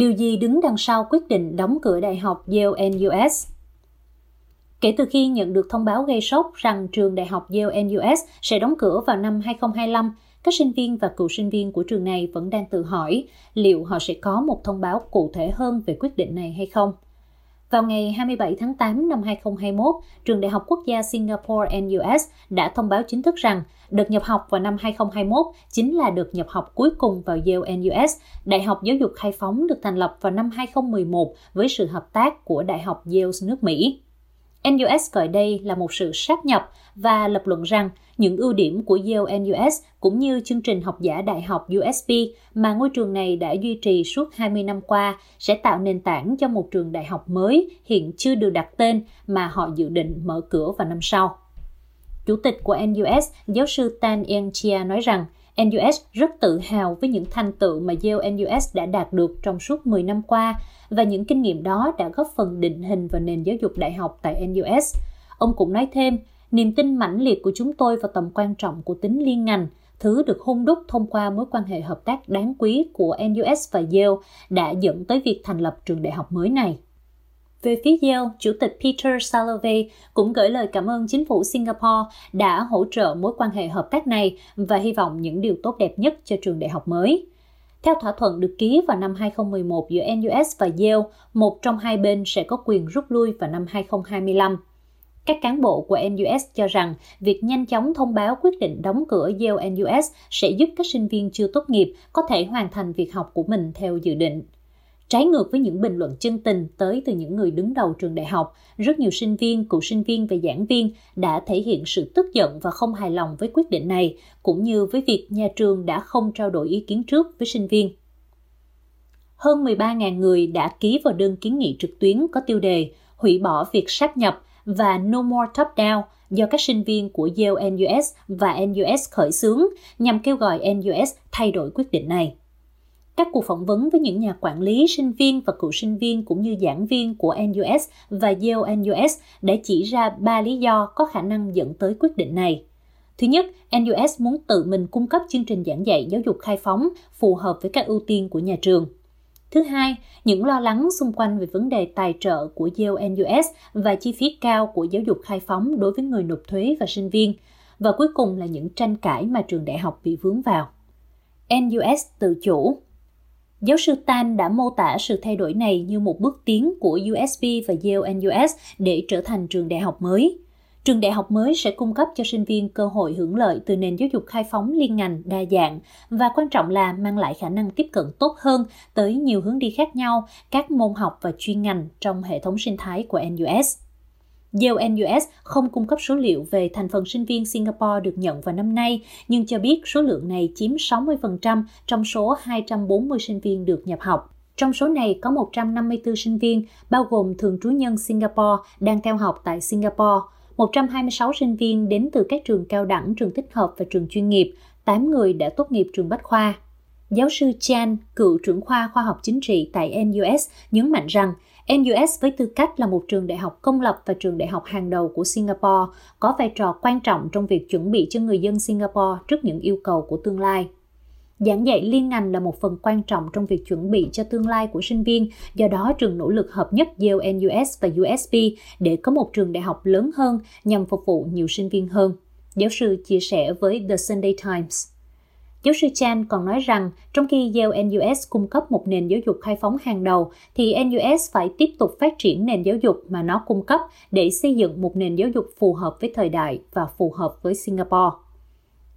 Điều gì đứng đằng sau quyết định đóng cửa đại học Yale NUS? Kể từ khi nhận được thông báo gây sốc rằng trường đại học Yale NUS sẽ đóng cửa vào năm 2025, các sinh viên và cựu sinh viên của trường này vẫn đang tự hỏi liệu họ sẽ có một thông báo cụ thể hơn về quyết định này hay không. Vào ngày 27 tháng 8 năm 2021, Trường Đại học Quốc gia Singapore NUS đã thông báo chính thức rằng đợt nhập học vào năm 2021 chính là đợt nhập học cuối cùng vào Yale NUS. Đại học Giáo dục Khai phóng được thành lập vào năm 2011 với sự hợp tác của Đại học Yale nước Mỹ. NUS gọi đây là một sự sáp nhập và lập luận rằng những ưu điểm của Yale NUS cũng như chương trình học giả đại học USP mà ngôi trường này đã duy trì suốt 20 năm qua sẽ tạo nền tảng cho một trường đại học mới hiện chưa được đặt tên mà họ dự định mở cửa vào năm sau. Chủ tịch của NUS, giáo sư Tan Yen Chia nói rằng NUS rất tự hào với những thành tựu mà Yale NUS đã đạt được trong suốt 10 năm qua và những kinh nghiệm đó đã góp phần định hình vào nền giáo dục đại học tại NUS. Ông cũng nói thêm, niềm tin mãnh liệt của chúng tôi vào tầm quan trọng của tính liên ngành, thứ được hung đúc thông qua mối quan hệ hợp tác đáng quý của NUS và Yale đã dẫn tới việc thành lập trường đại học mới này. Về phía Yale, Chủ tịch Peter Salovey cũng gửi lời cảm ơn chính phủ Singapore đã hỗ trợ mối quan hệ hợp tác này và hy vọng những điều tốt đẹp nhất cho trường đại học mới. Theo thỏa thuận được ký vào năm 2011 giữa NUS và Yale, một trong hai bên sẽ có quyền rút lui vào năm 2025. Các cán bộ của NUS cho rằng việc nhanh chóng thông báo quyết định đóng cửa Yale NUS sẽ giúp các sinh viên chưa tốt nghiệp có thể hoàn thành việc học của mình theo dự định. Trái ngược với những bình luận chân tình tới từ những người đứng đầu trường đại học, rất nhiều sinh viên, cựu sinh viên và giảng viên đã thể hiện sự tức giận và không hài lòng với quyết định này, cũng như với việc nhà trường đã không trao đổi ý kiến trước với sinh viên. Hơn 13.000 người đã ký vào đơn kiến nghị trực tuyến có tiêu đề hủy bỏ việc sáp nhập và No More Top Down do các sinh viên của Yale NUS và NUS khởi xướng nhằm kêu gọi NUS thay đổi quyết định này. Các cuộc phỏng vấn với những nhà quản lý, sinh viên và cựu sinh viên cũng như giảng viên của NUS và Yale NUS đã chỉ ra ba lý do có khả năng dẫn tới quyết định này. Thứ nhất, NUS muốn tự mình cung cấp chương trình giảng dạy giáo dục khai phóng phù hợp với các ưu tiên của nhà trường. Thứ hai, những lo lắng xung quanh về vấn đề tài trợ của Yale NUS và chi phí cao của giáo dục khai phóng đối với người nộp thuế và sinh viên. Và cuối cùng là những tranh cãi mà trường đại học bị vướng vào. NUS tự chủ Giáo sư Tan đã mô tả sự thay đổi này như một bước tiến của USB và Yale NUS để trở thành trường đại học mới. Trường đại học mới sẽ cung cấp cho sinh viên cơ hội hưởng lợi từ nền giáo dục khai phóng liên ngành đa dạng và quan trọng là mang lại khả năng tiếp cận tốt hơn tới nhiều hướng đi khác nhau, các môn học và chuyên ngành trong hệ thống sinh thái của NUS. Yale NUS không cung cấp số liệu về thành phần sinh viên Singapore được nhận vào năm nay, nhưng cho biết số lượng này chiếm 60% trong số 240 sinh viên được nhập học. Trong số này có 154 sinh viên, bao gồm thường trú nhân Singapore đang theo học tại Singapore, 126 sinh viên đến từ các trường cao đẳng, trường tích hợp và trường chuyên nghiệp, 8 người đã tốt nghiệp trường Bách Khoa. Giáo sư Chan, cựu trưởng khoa khoa học chính trị tại NUS, nhấn mạnh rằng NUS với tư cách là một trường đại học công lập và trường đại học hàng đầu của Singapore có vai trò quan trọng trong việc chuẩn bị cho người dân Singapore trước những yêu cầu của tương lai. Giảng dạy liên ngành là một phần quan trọng trong việc chuẩn bị cho tương lai của sinh viên, do đó trường nỗ lực hợp nhất Yale NUS và USP để có một trường đại học lớn hơn nhằm phục vụ nhiều sinh viên hơn. Giáo sư chia sẻ với The Sunday Times. Giáo sư Chan còn nói rằng trong khi Yale NUS cung cấp một nền giáo dục khai phóng hàng đầu, thì NUS phải tiếp tục phát triển nền giáo dục mà nó cung cấp để xây dựng một nền giáo dục phù hợp với thời đại và phù hợp với Singapore.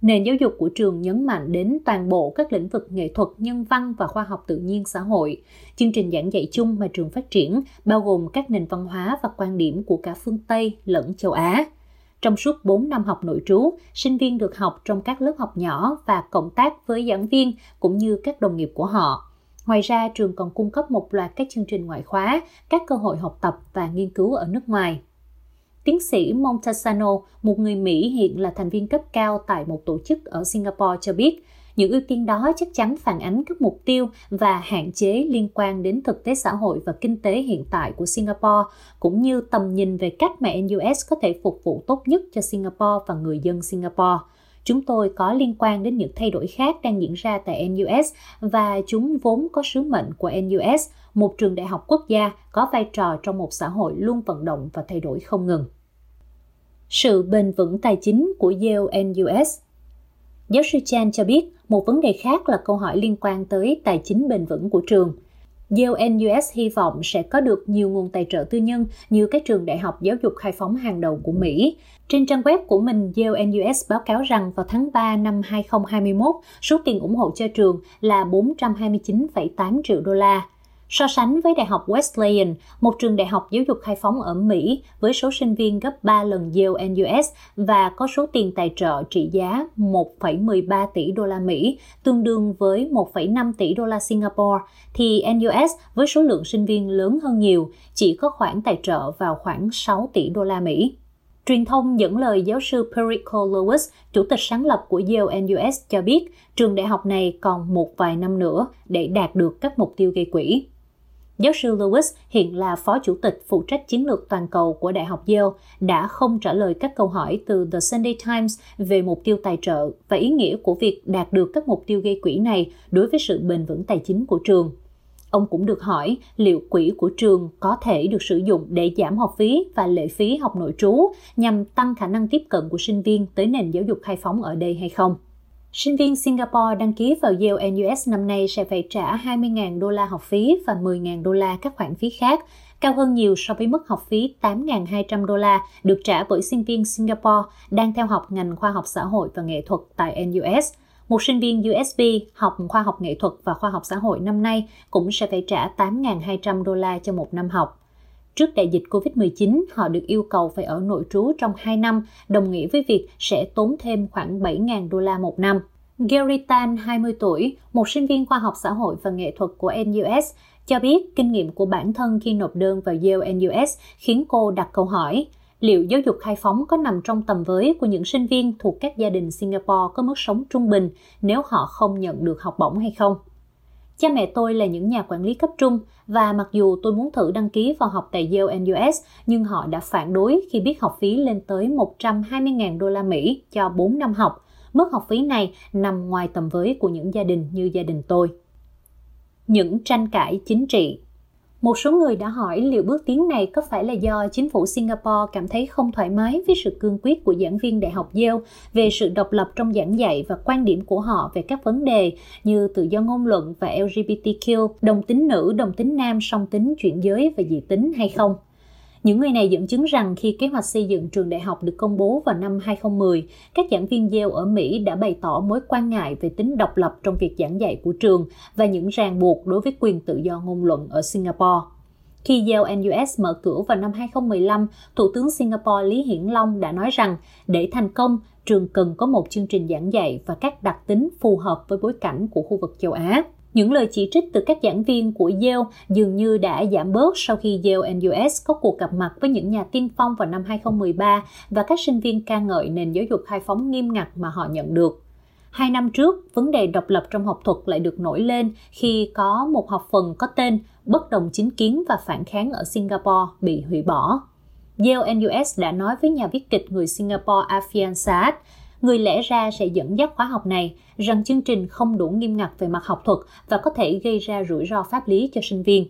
Nền giáo dục của trường nhấn mạnh đến toàn bộ các lĩnh vực nghệ thuật, nhân văn và khoa học tự nhiên xã hội. Chương trình giảng dạy chung mà trường phát triển bao gồm các nền văn hóa và quan điểm của cả phương Tây lẫn châu Á. Trong suốt 4 năm học nội trú, sinh viên được học trong các lớp học nhỏ và cộng tác với giảng viên cũng như các đồng nghiệp của họ. Ngoài ra, trường còn cung cấp một loạt các chương trình ngoại khóa, các cơ hội học tập và nghiên cứu ở nước ngoài. Tiến sĩ Montasano, một người Mỹ hiện là thành viên cấp cao tại một tổ chức ở Singapore cho biết, những ưu tiên đó chắc chắn phản ánh các mục tiêu và hạn chế liên quan đến thực tế xã hội và kinh tế hiện tại của Singapore, cũng như tầm nhìn về cách mà NUS có thể phục vụ tốt nhất cho Singapore và người dân Singapore. chúng tôi có liên quan đến những thay đổi khác đang diễn ra tại NUS và chúng vốn có sứ mệnh của NUS, một trường đại học quốc gia có vai trò trong một xã hội luôn vận động và thay đổi không ngừng. Sự bền vững tài chính của Yale NUS Giáo sư Chan cho biết một vấn đề khác là câu hỏi liên quan tới tài chính bền vững của trường – Yale NUS hy vọng sẽ có được nhiều nguồn tài trợ tư nhân như các trường đại học giáo dục khai phóng hàng đầu của Mỹ. Trên trang web của mình, Yale NUS báo cáo rằng vào tháng 3 năm 2021, số tiền ủng hộ cho trường là 429,8 triệu đô la. So sánh với Đại học Wesleyan, một trường đại học giáo dục khai phóng ở Mỹ với số sinh viên gấp 3 lần Yale NUS và có số tiền tài trợ trị giá 1,13 tỷ đô la Mỹ, tương đương với 1,5 tỷ đô la Singapore, thì NUS với số lượng sinh viên lớn hơn nhiều, chỉ có khoản tài trợ vào khoảng 6 tỷ đô la Mỹ. Truyền thông dẫn lời giáo sư Perico Lewis, chủ tịch sáng lập của Yale NUS cho biết trường đại học này còn một vài năm nữa để đạt được các mục tiêu gây quỹ. Giáo sư Lewis, hiện là phó chủ tịch phụ trách chiến lược toàn cầu của Đại học Yale, đã không trả lời các câu hỏi từ The Sunday Times về mục tiêu tài trợ và ý nghĩa của việc đạt được các mục tiêu gây quỹ này đối với sự bền vững tài chính của trường. Ông cũng được hỏi liệu quỹ của trường có thể được sử dụng để giảm học phí và lệ phí học nội trú nhằm tăng khả năng tiếp cận của sinh viên tới nền giáo dục khai phóng ở đây hay không. Sinh viên Singapore đăng ký vào Yale NUS năm nay sẽ phải trả 20.000 đô la học phí và 10.000 đô la các khoản phí khác, cao hơn nhiều so với mức học phí 8.200 đô la được trả bởi sinh viên Singapore đang theo học ngành khoa học xã hội và nghệ thuật tại NUS. Một sinh viên USB học khoa học nghệ thuật và khoa học xã hội năm nay cũng sẽ phải trả 8.200 đô la cho một năm học. Trước đại dịch COVID-19, họ được yêu cầu phải ở nội trú trong 2 năm, đồng nghĩa với việc sẽ tốn thêm khoảng 7.000 đô la một năm. Gary Tan, 20 tuổi, một sinh viên khoa học xã hội và nghệ thuật của NUS, cho biết kinh nghiệm của bản thân khi nộp đơn vào Yale NUS khiến cô đặt câu hỏi liệu giáo dục khai phóng có nằm trong tầm với của những sinh viên thuộc các gia đình Singapore có mức sống trung bình nếu họ không nhận được học bổng hay không. Cha mẹ tôi là những nhà quản lý cấp trung và mặc dù tôi muốn thử đăng ký vào học tại Yale NUS, nhưng họ đã phản đối khi biết học phí lên tới 120.000 đô la Mỹ cho 4 năm học. Mức học phí này nằm ngoài tầm với của những gia đình như gia đình tôi. Những tranh cãi chính trị một số người đã hỏi liệu bước tiến này có phải là do chính phủ Singapore cảm thấy không thoải mái với sự cương quyết của giảng viên Đại học Yale về sự độc lập trong giảng dạy và quan điểm của họ về các vấn đề như tự do ngôn luận và LGBTQ, đồng tính nữ, đồng tính nam, song tính, chuyển giới và dị tính hay không? Những người này dẫn chứng rằng khi kế hoạch xây dựng trường đại học được công bố vào năm 2010, các giảng viên Yale ở Mỹ đã bày tỏ mối quan ngại về tính độc lập trong việc giảng dạy của trường và những ràng buộc đối với quyền tự do ngôn luận ở Singapore. Khi Yale NUS mở cửa vào năm 2015, Thủ tướng Singapore Lý Hiển Long đã nói rằng để thành công, trường cần có một chương trình giảng dạy và các đặc tính phù hợp với bối cảnh của khu vực châu Á. Những lời chỉ trích từ các giảng viên của Yale dường như đã giảm bớt sau khi Yale NUS có cuộc gặp mặt với những nhà tiên phong vào năm 2013 và các sinh viên ca ngợi nền giáo dục khai phóng nghiêm ngặt mà họ nhận được. Hai năm trước, vấn đề độc lập trong học thuật lại được nổi lên khi có một học phần có tên Bất đồng chính kiến và phản kháng ở Singapore bị hủy bỏ. Yale NUS đã nói với nhà viết kịch người Singapore Afian Saad người lẽ ra sẽ dẫn dắt khóa học này rằng chương trình không đủ nghiêm ngặt về mặt học thuật và có thể gây ra rủi ro pháp lý cho sinh viên.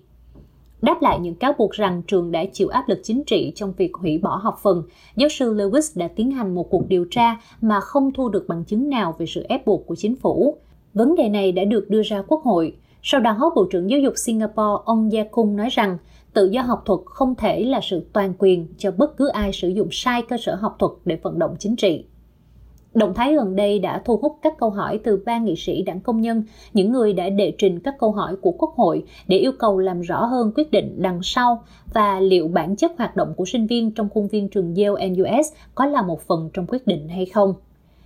Đáp lại những cáo buộc rằng trường đã chịu áp lực chính trị trong việc hủy bỏ học phần, giáo sư Lewis đã tiến hành một cuộc điều tra mà không thu được bằng chứng nào về sự ép buộc của chính phủ. Vấn đề này đã được đưa ra quốc hội. Sau đó, Bộ trưởng Giáo dục Singapore ông Gia Kung nói rằng tự do học thuật không thể là sự toàn quyền cho bất cứ ai sử dụng sai cơ sở học thuật để vận động chính trị. Động thái gần đây đã thu hút các câu hỏi từ ba nghị sĩ đảng công nhân, những người đã đệ trình các câu hỏi của Quốc hội để yêu cầu làm rõ hơn quyết định đằng sau và liệu bản chất hoạt động của sinh viên trong khuôn viên trường Yale NUS có là một phần trong quyết định hay không.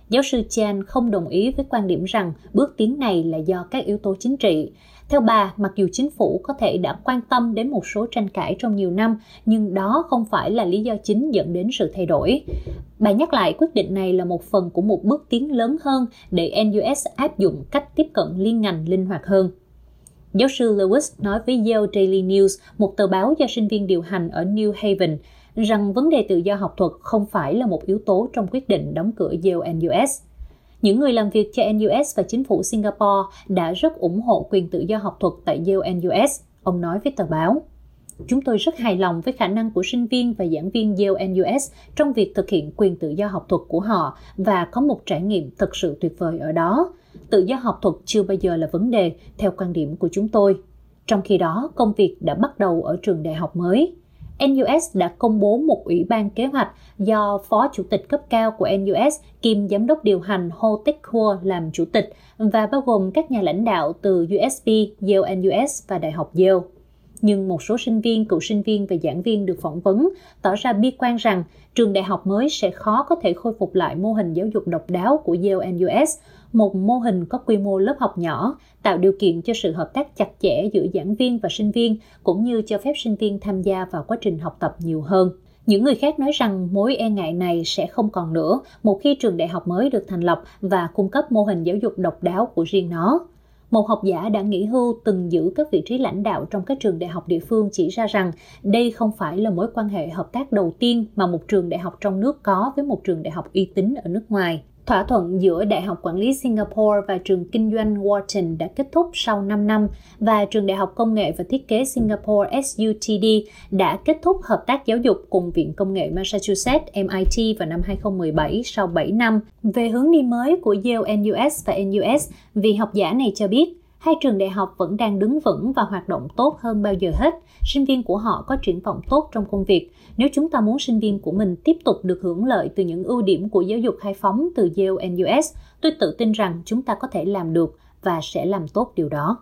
Giáo sư Chan không đồng ý với quan điểm rằng bước tiến này là do các yếu tố chính trị. Theo bà, mặc dù chính phủ có thể đã quan tâm đến một số tranh cãi trong nhiều năm, nhưng đó không phải là lý do chính dẫn đến sự thay đổi. Bà nhắc lại quyết định này là một phần của một bước tiến lớn hơn để NUS áp dụng cách tiếp cận liên ngành linh hoạt hơn. Giáo sư Lewis nói với Yale Daily News, một tờ báo do sinh viên điều hành ở New Haven, rằng vấn đề tự do học thuật không phải là một yếu tố trong quyết định đóng cửa Yale NUS. Những người làm việc cho NUS và chính phủ Singapore đã rất ủng hộ quyền tự do học thuật tại Yale NUS, ông nói với tờ báo. Chúng tôi rất hài lòng với khả năng của sinh viên và giảng viên Yale NUS trong việc thực hiện quyền tự do học thuật của họ và có một trải nghiệm thực sự tuyệt vời ở đó. Tự do học thuật chưa bao giờ là vấn đề, theo quan điểm của chúng tôi. Trong khi đó, công việc đã bắt đầu ở trường đại học mới. NUS đã công bố một ủy ban kế hoạch do Phó Chủ tịch cấp cao của NUS kiêm Giám đốc điều hành Ho Tech Hua làm chủ tịch và bao gồm các nhà lãnh đạo từ USB, Yale NUS và Đại học Yale nhưng một số sinh viên, cựu sinh viên và giảng viên được phỏng vấn tỏ ra bi quan rằng trường đại học mới sẽ khó có thể khôi phục lại mô hình giáo dục độc đáo của Yale NUS, một mô hình có quy mô lớp học nhỏ, tạo điều kiện cho sự hợp tác chặt chẽ giữa giảng viên và sinh viên, cũng như cho phép sinh viên tham gia vào quá trình học tập nhiều hơn. Những người khác nói rằng mối e ngại này sẽ không còn nữa một khi trường đại học mới được thành lập và cung cấp mô hình giáo dục độc đáo của riêng nó. Một học giả đã nghỉ hưu từng giữ các vị trí lãnh đạo trong các trường đại học địa phương chỉ ra rằng đây không phải là mối quan hệ hợp tác đầu tiên mà một trường đại học trong nước có với một trường đại học uy tín ở nước ngoài. Thỏa thuận giữa Đại học Quản lý Singapore và trường kinh doanh Wharton đã kết thúc sau 5 năm và trường Đại học Công nghệ và Thiết kế Singapore SUTD đã kết thúc hợp tác giáo dục cùng Viện Công nghệ Massachusetts MIT vào năm 2017 sau 7 năm. Về hướng đi mới của Yale NUS và NUS, vị học giả này cho biết hai trường đại học vẫn đang đứng vững và hoạt động tốt hơn bao giờ hết. Sinh viên của họ có triển vọng tốt trong công việc. Nếu chúng ta muốn sinh viên của mình tiếp tục được hưởng lợi từ những ưu điểm của giáo dục khai phóng từ Yale NUS, tôi tự tin rằng chúng ta có thể làm được và sẽ làm tốt điều đó.